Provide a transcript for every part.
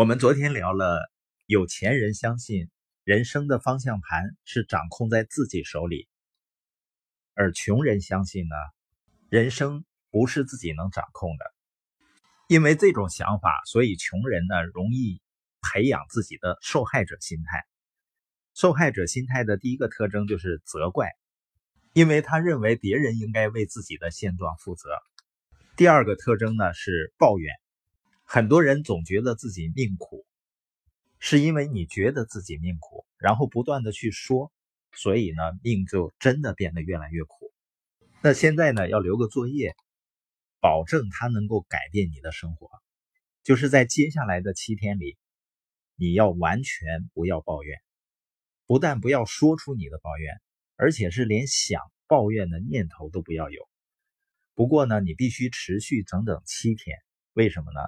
我们昨天聊了，有钱人相信人生的方向盘是掌控在自己手里，而穷人相信呢，人生不是自己能掌控的。因为这种想法，所以穷人呢容易培养自己的受害者心态。受害者心态的第一个特征就是责怪，因为他认为别人应该为自己的现状负责。第二个特征呢是抱怨。很多人总觉得自己命苦，是因为你觉得自己命苦，然后不断的去说，所以呢，命就真的变得越来越苦。那现在呢，要留个作业，保证它能够改变你的生活，就是在接下来的七天里，你要完全不要抱怨，不但不要说出你的抱怨，而且是连想抱怨的念头都不要有。不过呢，你必须持续整整七天，为什么呢？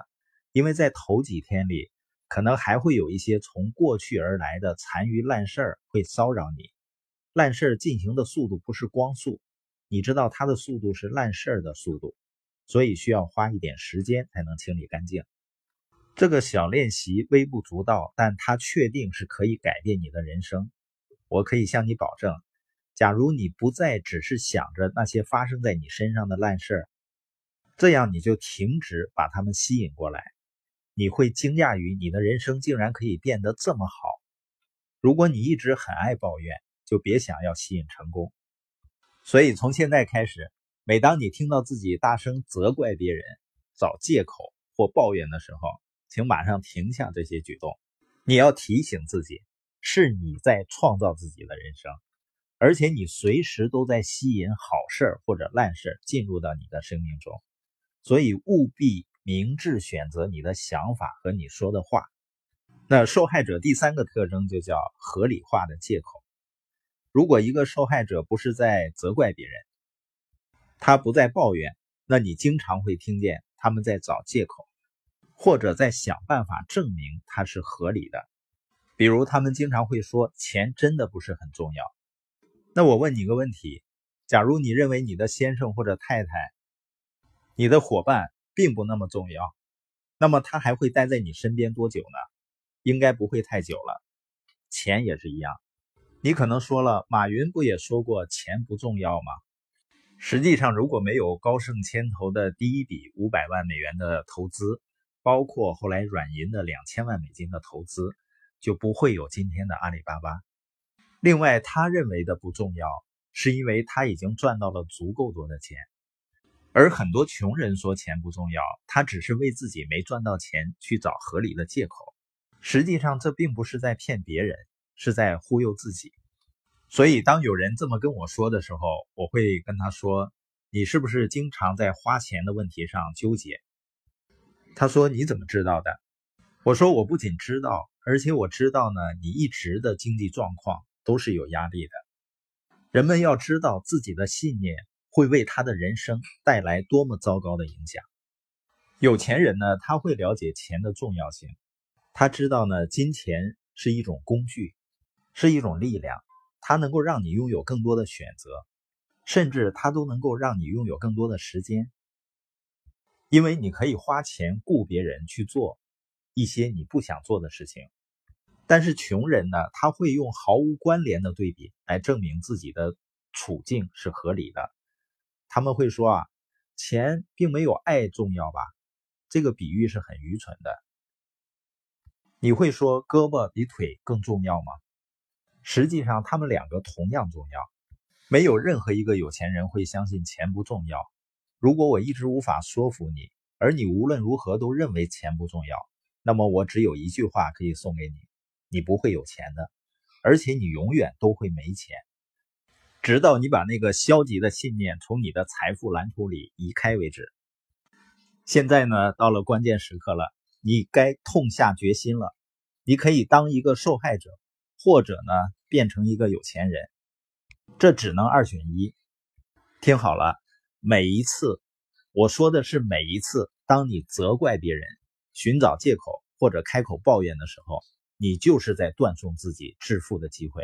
因为在头几天里，可能还会有一些从过去而来的残余烂事儿会骚扰你。烂事儿进行的速度不是光速，你知道它的速度是烂事儿的速度，所以需要花一点时间才能清理干净。这个小练习微不足道，但它确定是可以改变你的人生。我可以向你保证，假如你不再只是想着那些发生在你身上的烂事儿，这样你就停止把它们吸引过来。你会惊讶于你的人生竟然可以变得这么好。如果你一直很爱抱怨，就别想要吸引成功。所以从现在开始，每当你听到自己大声责怪别人、找借口或抱怨的时候，请马上停下这些举动。你要提醒自己，是你在创造自己的人生，而且你随时都在吸引好事或者烂事进入到你的生命中。所以务必。明智选择你的想法和你说的话。那受害者第三个特征就叫合理化的借口。如果一个受害者不是在责怪别人，他不再抱怨，那你经常会听见他们在找借口，或者在想办法证明他是合理的。比如，他们经常会说钱真的不是很重要。那我问你个问题：假如你认为你的先生或者太太、你的伙伴，并不那么重要，那么他还会待在你身边多久呢？应该不会太久了。钱也是一样，你可能说了，马云不也说过钱不重要吗？实际上，如果没有高盛牵头的第一笔五百万美元的投资，包括后来软银的两千万美金的投资，就不会有今天的阿里巴巴。另外，他认为的不重要，是因为他已经赚到了足够多的钱。而很多穷人说钱不重要，他只是为自己没赚到钱去找合理的借口。实际上，这并不是在骗别人，是在忽悠自己。所以，当有人这么跟我说的时候，我会跟他说：“你是不是经常在花钱的问题上纠结？”他说：“你怎么知道的？”我说：“我不仅知道，而且我知道呢，你一直的经济状况都是有压力的。人们要知道自己的信念。”会为他的人生带来多么糟糕的影响？有钱人呢，他会了解钱的重要性，他知道呢，金钱是一种工具，是一种力量，它能够让你拥有更多的选择，甚至它都能够让你拥有更多的时间，因为你可以花钱雇别人去做一些你不想做的事情。但是穷人呢，他会用毫无关联的对比来证明自己的处境是合理的。他们会说啊，钱并没有爱重要吧？这个比喻是很愚蠢的。你会说胳膊比腿更重要吗？实际上，他们两个同样重要。没有任何一个有钱人会相信钱不重要。如果我一直无法说服你，而你无论如何都认为钱不重要，那么我只有一句话可以送给你：你不会有钱的，而且你永远都会没钱。直到你把那个消极的信念从你的财富蓝图里移开为止。现在呢，到了关键时刻了，你该痛下决心了。你可以当一个受害者，或者呢，变成一个有钱人，这只能二选一。听好了，每一次，我说的是每一次，当你责怪别人、寻找借口或者开口抱怨的时候，你就是在断送自己致富的机会。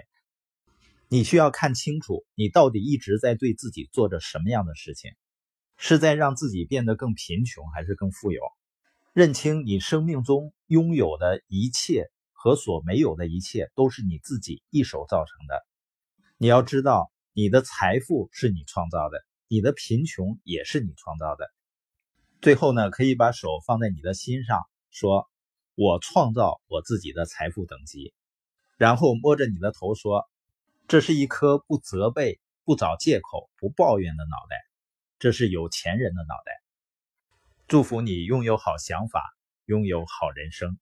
你需要看清楚，你到底一直在对自己做着什么样的事情？是在让自己变得更贫穷，还是更富有？认清你生命中拥有的一切和所没有的一切都是你自己一手造成的。你要知道，你的财富是你创造的，你的贫穷也是你创造的。最后呢，可以把手放在你的心上，说：“我创造我自己的财富等级。”然后摸着你的头说：“这是一颗不责备、不找借口、不抱怨的脑袋，这是有钱人的脑袋。”祝福你拥有好想法，拥有好人生。